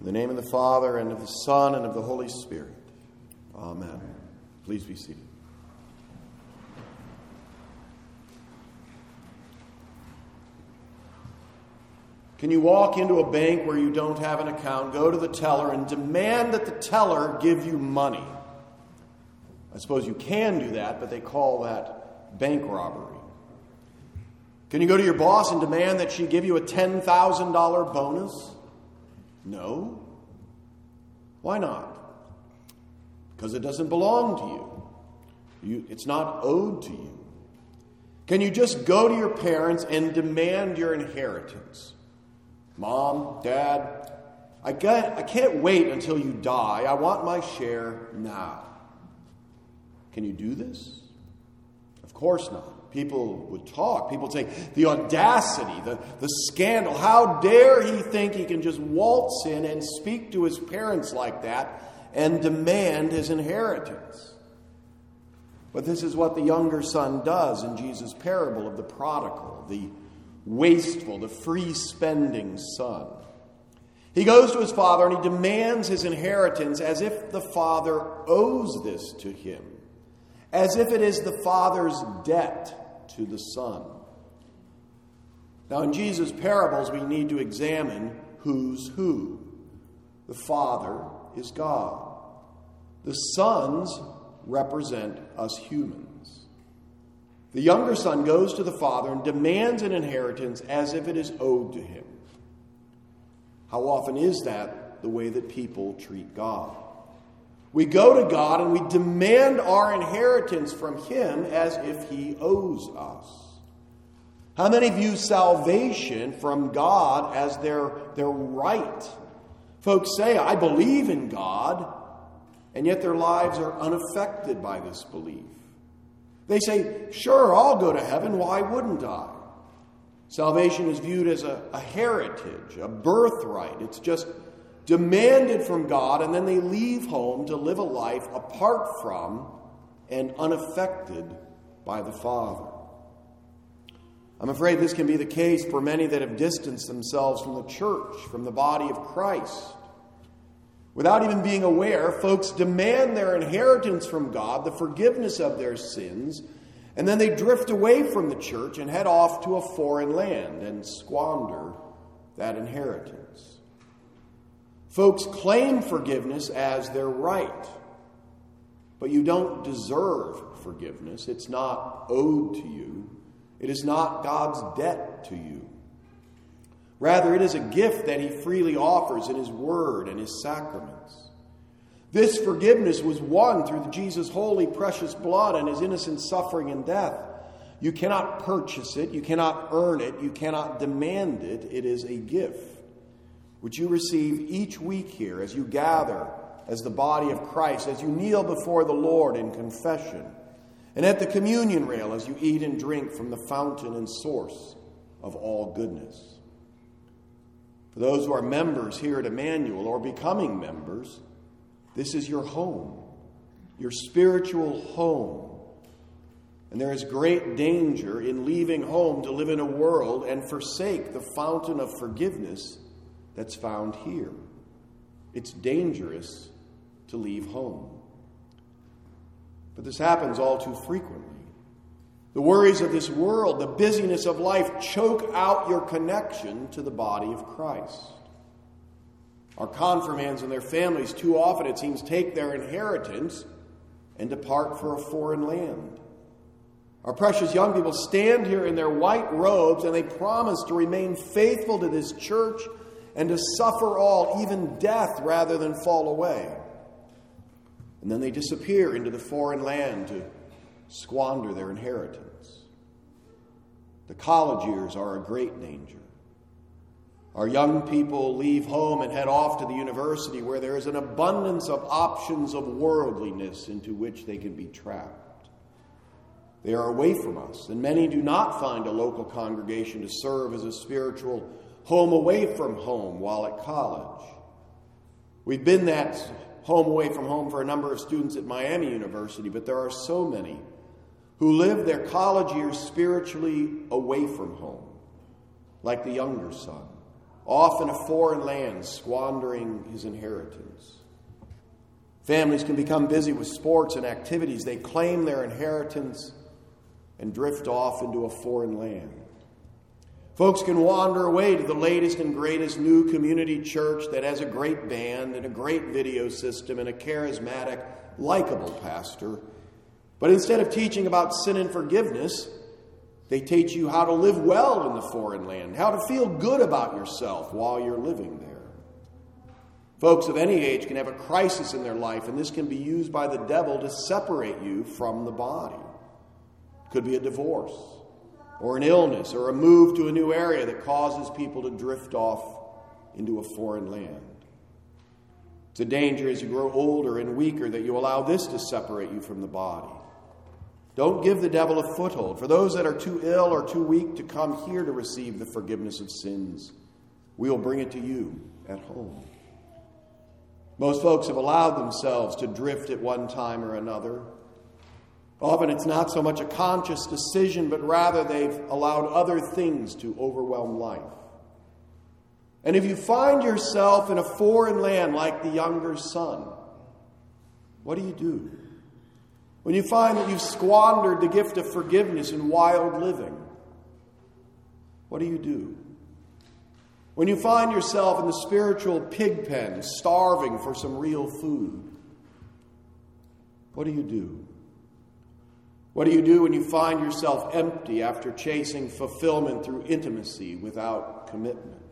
In the name of the Father, and of the Son, and of the Holy Spirit. Amen. Please be seated. Can you walk into a bank where you don't have an account, go to the teller, and demand that the teller give you money? I suppose you can do that, but they call that bank robbery. Can you go to your boss and demand that she give you a $10,000 bonus? No. Why not? Because it doesn't belong to you. you. It's not owed to you. Can you just go to your parents and demand your inheritance? Mom, Dad, I, get, I can't wait until you die. I want my share now. Can you do this? Of course not people would talk. People would say, the audacity, the, the scandal. How dare he think he can just waltz in and speak to his parents like that and demand his inheritance? But this is what the younger son does in Jesus' parable of the prodigal, the wasteful, the free spending son. He goes to his father and he demands his inheritance as if the father owes this to him as if it is the Father's debt to the Son. Now, in Jesus' parables, we need to examine who's who. The Father is God, the sons represent us humans. The younger son goes to the father and demands an inheritance as if it is owed to him. How often is that the way that people treat God? We go to God and we demand our inheritance from Him as if He owes us. How many view salvation from God as their, their right? Folks say, I believe in God, and yet their lives are unaffected by this belief. They say, Sure, I'll go to heaven. Why wouldn't I? Salvation is viewed as a, a heritage, a birthright. It's just demanded from God, and then they leave home to live a life apart from and unaffected by the Father. I'm afraid this can be the case for many that have distanced themselves from the church, from the body of Christ. Without even being aware, folks demand their inheritance from God, the forgiveness of their sins, and then they drift away from the church and head off to a foreign land and squander that inheritance. Folks claim forgiveness as their right, but you don't deserve forgiveness. It's not owed to you, it is not God's debt to you. Rather, it is a gift that He freely offers in His Word and His sacraments. This forgiveness was won through Jesus' holy, precious blood and His innocent suffering and death. You cannot purchase it, you cannot earn it, you cannot demand it. It is a gift which you receive each week here as you gather as the body of Christ, as you kneel before the Lord in confession, and at the communion rail as you eat and drink from the fountain and source of all goodness. For those who are members here at Emmanuel or becoming members, this is your home, your spiritual home. And there is great danger in leaving home to live in a world and forsake the fountain of forgiveness that's found here. It's dangerous to leave home. But this happens all too frequently. The worries of this world, the busyness of life choke out your connection to the body of Christ. Our confirmands and their families, too often, it seems, take their inheritance and depart for a foreign land. Our precious young people stand here in their white robes and they promise to remain faithful to this church and to suffer all, even death, rather than fall away. And then they disappear into the foreign land to squander their inheritance. The college years are a great danger. Our young people leave home and head off to the university where there is an abundance of options of worldliness into which they can be trapped. They are away from us, and many do not find a local congregation to serve as a spiritual home away from home while at college. We've been that home away from home for a number of students at Miami University, but there are so many who live their college years spiritually away from home, like the younger son, off in a foreign land, squandering his inheritance. Families can become busy with sports and activities. They claim their inheritance and drift off into a foreign land. Folks can wander away to the latest and greatest new community church that has a great band and a great video system and a charismatic, likable pastor. But instead of teaching about sin and forgiveness, they teach you how to live well in the foreign land, how to feel good about yourself while you're living there. Folks of any age can have a crisis in their life, and this can be used by the devil to separate you from the body. Could be a divorce, or an illness, or a move to a new area that causes people to drift off into a foreign land. It's a danger as you grow older and weaker that you allow this to separate you from the body. Don't give the devil a foothold. For those that are too ill or too weak to come here to receive the forgiveness of sins, we will bring it to you at home. Most folks have allowed themselves to drift at one time or another. Often it's not so much a conscious decision, but rather they've allowed other things to overwhelm life. And if you find yourself in a foreign land like the younger son, what do you do? When you find that you've squandered the gift of forgiveness in wild living, what do you do? When you find yourself in the spiritual pig pen, starving for some real food, what do you do? What do you do when you find yourself empty after chasing fulfillment through intimacy without commitment?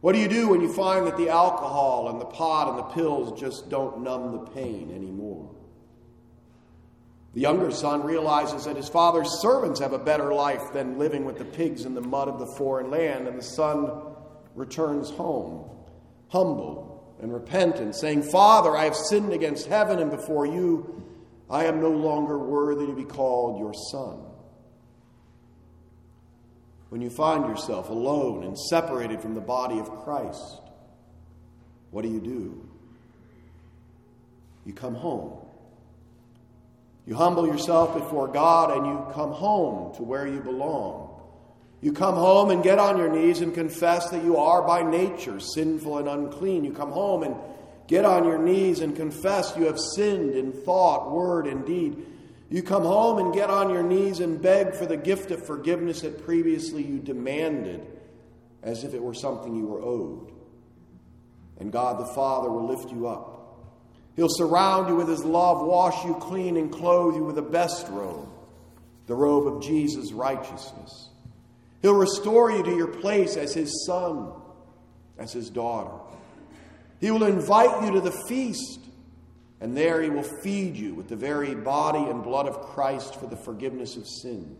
What do you do when you find that the alcohol and the pot and the pills just don't numb the pain anymore? The younger son realizes that his father's servants have a better life than living with the pigs in the mud of the foreign land, and the son returns home, humble and repentant, saying, Father, I have sinned against heaven and before you. I am no longer worthy to be called your son. When you find yourself alone and separated from the body of Christ, what do you do? You come home. You humble yourself before God and you come home to where you belong. You come home and get on your knees and confess that you are by nature sinful and unclean. You come home and get on your knees and confess you have sinned in thought, word, and deed. You come home and get on your knees and beg for the gift of forgiveness that previously you demanded as if it were something you were owed. And God the Father will lift you up He'll surround you with His love, wash you clean, and clothe you with the best robe, the robe of Jesus' righteousness. He'll restore you to your place as His son, as His daughter. He will invite you to the feast, and there He will feed you with the very body and blood of Christ for the forgiveness of sins.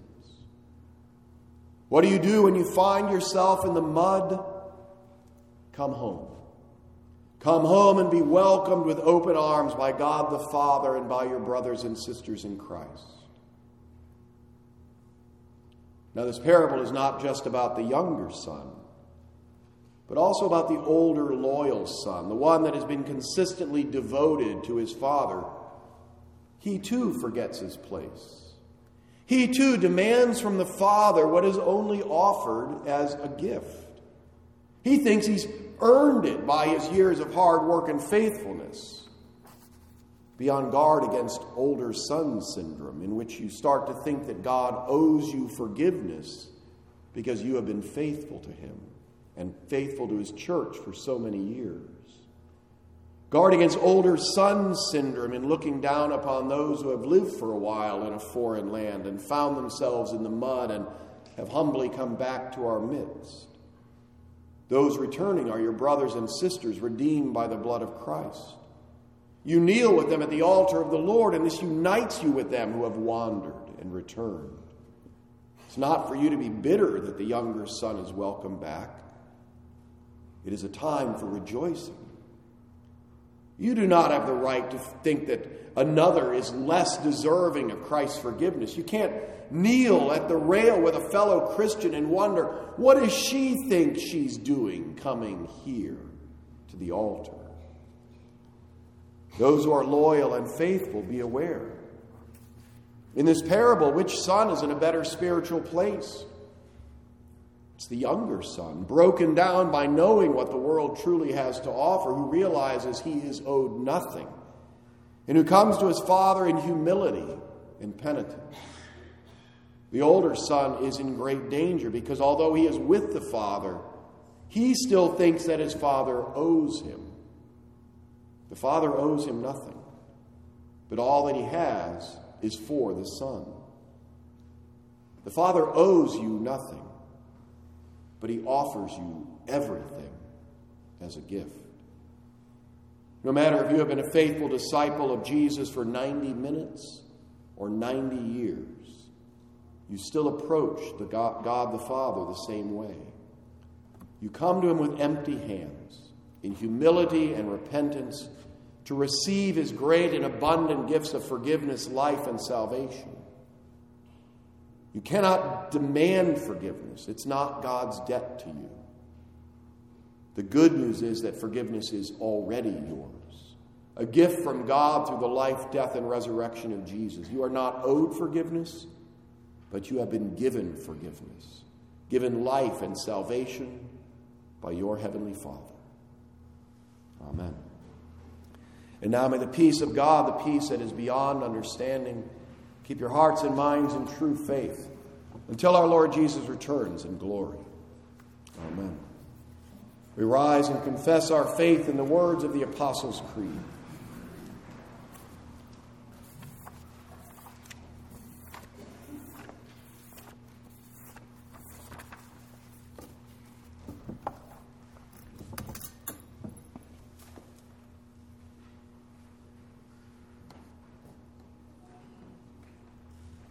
What do you do when you find yourself in the mud? Come home. Come home and be welcomed with open arms by God the Father and by your brothers and sisters in Christ. Now, this parable is not just about the younger son, but also about the older, loyal son, the one that has been consistently devoted to his father. He too forgets his place. He too demands from the father what is only offered as a gift. He thinks he's earned it by his years of hard work and faithfulness. Be on guard against older son syndrome, in which you start to think that God owes you forgiveness because you have been faithful to him and faithful to his church for so many years. Guard against older son syndrome in looking down upon those who have lived for a while in a foreign land and found themselves in the mud and have humbly come back to our midst. Those returning are your brothers and sisters redeemed by the blood of Christ. You kneel with them at the altar of the Lord, and this unites you with them who have wandered and returned. It's not for you to be bitter that the younger son is welcome back. It is a time for rejoicing. You do not have the right to think that another is less deserving of Christ's forgiveness. You can't kneel at the rail with a fellow Christian and wonder, what does she think she's doing coming here to the altar? Those who are loyal and faithful, be aware. In this parable, which son is in a better spiritual place? It's the younger son, broken down by knowing what the world truly has to offer, who realizes he is owed nothing, and who comes to his father in humility and penitence. The older son is in great danger because although he is with the father, he still thinks that his father owes him. The father owes him nothing, but all that he has is for the son. The father owes you nothing but he offers you everything as a gift. No matter if you have been a faithful disciple of Jesus for 90 minutes or 90 years, you still approach the God, God the Father the same way. You come to him with empty hands, in humility and repentance, to receive his great and abundant gifts of forgiveness, life, and salvation. You cannot demand forgiveness, it's not God's debt to you. The good news is that forgiveness is already yours. A gift from God through the life, death, and resurrection of Jesus. You are not owed forgiveness, but you have been given forgiveness, given life and salvation by your Heavenly Father. Amen. And now may the peace of God, the peace that is beyond understanding, Keep your hearts and minds in true faith until our Lord Jesus returns in glory. Amen. We rise and confess our faith in the words of the Apostles' Creed.